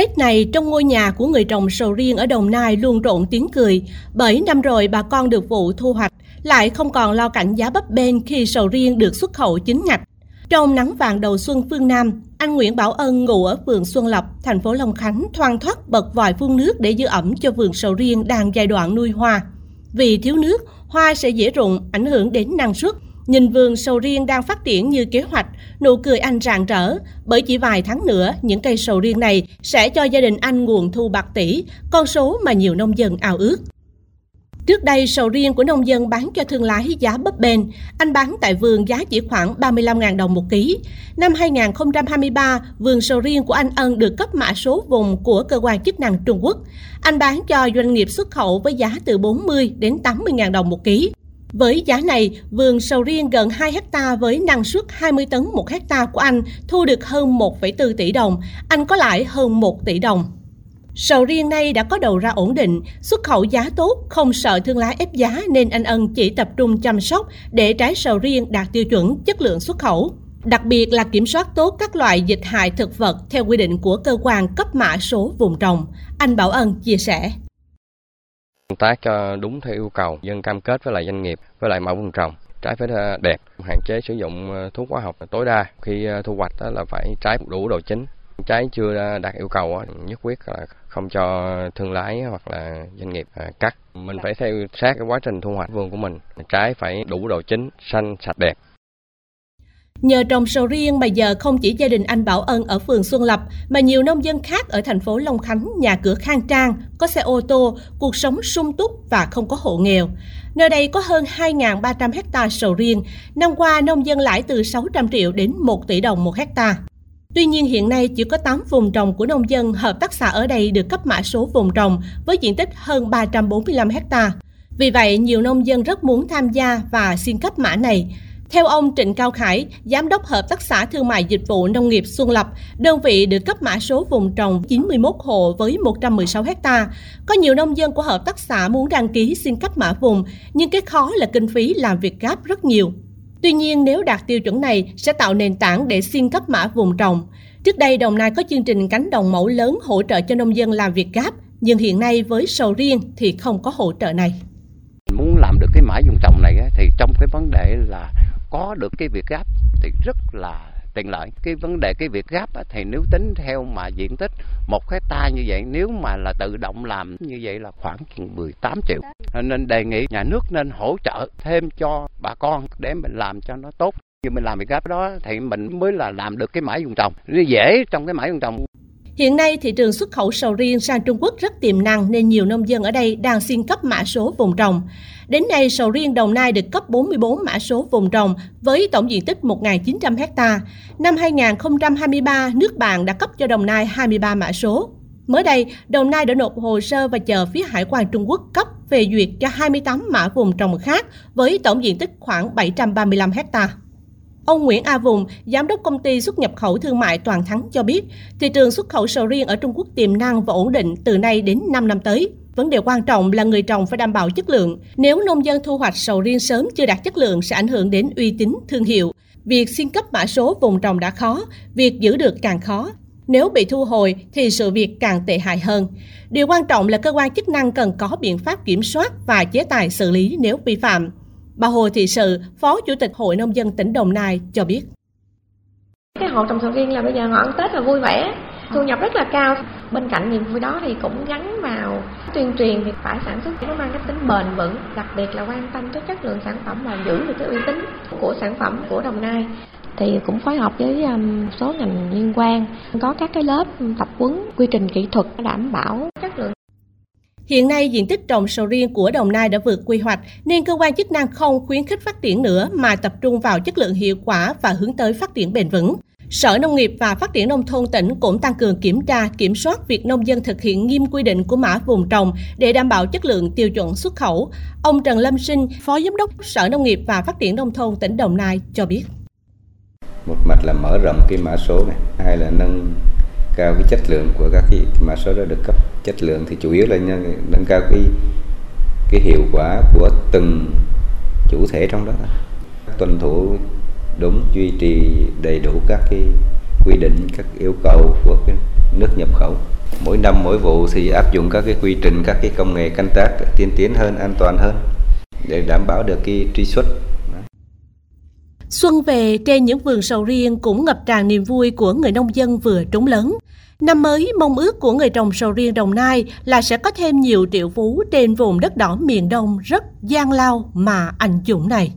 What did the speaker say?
Tết này trong ngôi nhà của người trồng sầu riêng ở Đồng Nai luôn rộn tiếng cười, bởi năm rồi bà con được vụ thu hoạch, lại không còn lo cảnh giá bấp bênh khi sầu riêng được xuất khẩu chính ngạch. Trong nắng vàng đầu xuân phương Nam, anh Nguyễn Bảo Ân ngụ ở phường Xuân Lập, thành phố Long Khánh thoang thoát bật vòi phun nước để giữ ẩm cho vườn sầu riêng đang giai đoạn nuôi hoa. Vì thiếu nước, hoa sẽ dễ rụng, ảnh hưởng đến năng suất, Nhìn vườn sầu riêng đang phát triển như kế hoạch, nụ cười anh rạng rỡ, bởi chỉ vài tháng nữa, những cây sầu riêng này sẽ cho gia đình anh nguồn thu bạc tỷ, con số mà nhiều nông dân ao ước. Trước đây, sầu riêng của nông dân bán cho thương lái giá bấp bênh. Anh bán tại vườn giá chỉ khoảng 35.000 đồng một ký. Năm 2023, vườn sầu riêng của anh Ân được cấp mã số vùng của cơ quan chức năng Trung Quốc. Anh bán cho doanh nghiệp xuất khẩu với giá từ 40 đến 80.000 đồng một ký. Với giá này, vườn sầu riêng gần 2 hecta với năng suất 20 tấn một hecta của anh thu được hơn 1,4 tỷ đồng, anh có lãi hơn 1 tỷ đồng. Sầu riêng này đã có đầu ra ổn định, xuất khẩu giá tốt, không sợ thương lái ép giá nên anh Ân chỉ tập trung chăm sóc để trái sầu riêng đạt tiêu chuẩn chất lượng xuất khẩu. Đặc biệt là kiểm soát tốt các loại dịch hại thực vật theo quy định của cơ quan cấp mã số vùng trồng. Anh Bảo Ân chia sẻ. Công tác cho đúng theo yêu cầu, dân cam kết với lại doanh nghiệp, với lại mẫu vùng trồng. Trái phải ờ, đẹp, hạn chế sử dụng ờ, thuốc hóa học tối đa. Khi thu hoạch đó là phải trái đủ độ chín. Trái chưa đạt yêu cầu nhất quyết là không cho thương lái hoặc là doanh nghiệp cắt. Mình phải theo sát cái quá trình thu hoạch vườn của mình. Trái phải đủ độ chín, xanh, sạch đẹp. Nhờ trồng sầu riêng mà giờ không chỉ gia đình anh Bảo Ân ở phường Xuân Lập mà nhiều nông dân khác ở thành phố Long Khánh nhà cửa khang trang, có xe ô tô, cuộc sống sung túc và không có hộ nghèo. Nơi đây có hơn 2.300 hecta sầu riêng, năm qua nông dân lãi từ 600 triệu đến 1 tỷ đồng một hecta. Tuy nhiên hiện nay chỉ có 8 vùng trồng của nông dân hợp tác xã ở đây được cấp mã số vùng trồng với diện tích hơn 345 hecta. Vì vậy, nhiều nông dân rất muốn tham gia và xin cấp mã này. Theo ông Trịnh Cao Khải, Giám đốc Hợp tác xã Thương mại Dịch vụ Nông nghiệp Xuân Lập, đơn vị được cấp mã số vùng trồng 91 hộ với 116 hecta. Có nhiều nông dân của hợp tác xã muốn đăng ký xin cấp mã vùng, nhưng cái khó là kinh phí làm việc gáp rất nhiều. Tuy nhiên, nếu đạt tiêu chuẩn này sẽ tạo nền tảng để xin cấp mã vùng trồng. Trước đây, Đồng Nai có chương trình cánh đồng mẫu lớn hỗ trợ cho nông dân làm việc gáp, nhưng hiện nay với sầu riêng thì không có hỗ trợ này. Muốn làm được cái mã vùng trồng này thì trong cái vấn đề là có được cái việc gáp thì rất là tiện lợi. Cái vấn đề cái việc gáp thì nếu tính theo mà diện tích một hecta như vậy, nếu mà là tự động làm như vậy là khoảng 18 triệu. Nên đề nghị nhà nước nên hỗ trợ thêm cho bà con để mình làm cho nó tốt. Như mình làm việc gáp đó thì mình mới là làm được cái mãi vùng trồng. Nó dễ trong cái mãi vùng trồng. Hiện nay, thị trường xuất khẩu sầu riêng sang Trung Quốc rất tiềm năng nên nhiều nông dân ở đây đang xin cấp mã số vùng trồng. Đến nay, sầu riêng Đồng Nai được cấp 44 mã số vùng trồng với tổng diện tích 1.900 hecta. Năm 2023, nước bạn đã cấp cho Đồng Nai 23 mã số. Mới đây, Đồng Nai đã nộp hồ sơ và chờ phía Hải quan Trung Quốc cấp phê duyệt cho 28 mã vùng trồng khác với tổng diện tích khoảng 735 hecta. Ông Nguyễn A Vùng, giám đốc công ty xuất nhập khẩu thương mại Toàn Thắng cho biết, thị trường xuất khẩu sầu riêng ở Trung Quốc tiềm năng và ổn định từ nay đến 5 năm tới. Vấn đề quan trọng là người trồng phải đảm bảo chất lượng. Nếu nông dân thu hoạch sầu riêng sớm chưa đạt chất lượng sẽ ảnh hưởng đến uy tín thương hiệu. Việc xin cấp mã số vùng trồng đã khó, việc giữ được càng khó. Nếu bị thu hồi thì sự việc càng tệ hại hơn. Điều quan trọng là cơ quan chức năng cần có biện pháp kiểm soát và chế tài xử lý nếu vi phạm. Bà Hồ Thị Sự, Phó Chủ tịch Hội Nông dân tỉnh Đồng Nai cho biết. Cái hộ trồng sầu riêng là bây giờ họ ăn Tết là vui vẻ, thu nhập rất là cao. Bên cạnh niềm vui đó thì cũng gắn vào tuyên truyền thì phải sản xuất nó mang cái tính bền vững, đặc biệt là quan tâm tới chất lượng sản phẩm và giữ được cái uy tín của sản phẩm của Đồng Nai thì cũng phối hợp với um, số ngành liên quan có các cái lớp tập huấn quy trình kỹ thuật đảm bảo Hiện nay, diện tích trồng sầu riêng của Đồng Nai đã vượt quy hoạch, nên cơ quan chức năng không khuyến khích phát triển nữa mà tập trung vào chất lượng hiệu quả và hướng tới phát triển bền vững. Sở Nông nghiệp và Phát triển Nông thôn tỉnh cũng tăng cường kiểm tra, kiểm soát việc nông dân thực hiện nghiêm quy định của mã vùng trồng để đảm bảo chất lượng tiêu chuẩn xuất khẩu. Ông Trần Lâm Sinh, Phó Giám đốc Sở Nông nghiệp và Phát triển Nông thôn tỉnh Đồng Nai cho biết. Một mặt là mở rộng cái mã số này, hai là nâng cao cái chất lượng của các cái mã số đó được cấp. Chất lượng thì chủ yếu là nâng cao cái cái hiệu quả của từng chủ thể trong đó. Tuân thủ đúng, duy trì đầy đủ các cái quy định, các yêu cầu của cái nước nhập khẩu. Mỗi năm mỗi vụ thì áp dụng các cái quy trình, các cái công nghệ canh tác tiên tiến hơn, an toàn hơn để đảm bảo được cái truy xuất Xuân về trên những vườn sầu riêng cũng ngập tràn niềm vui của người nông dân vừa trúng lớn. Năm mới, mong ước của người trồng sầu riêng Đồng Nai là sẽ có thêm nhiều triệu phú trên vùng đất đỏ miền Đông rất gian lao mà anh dũng này.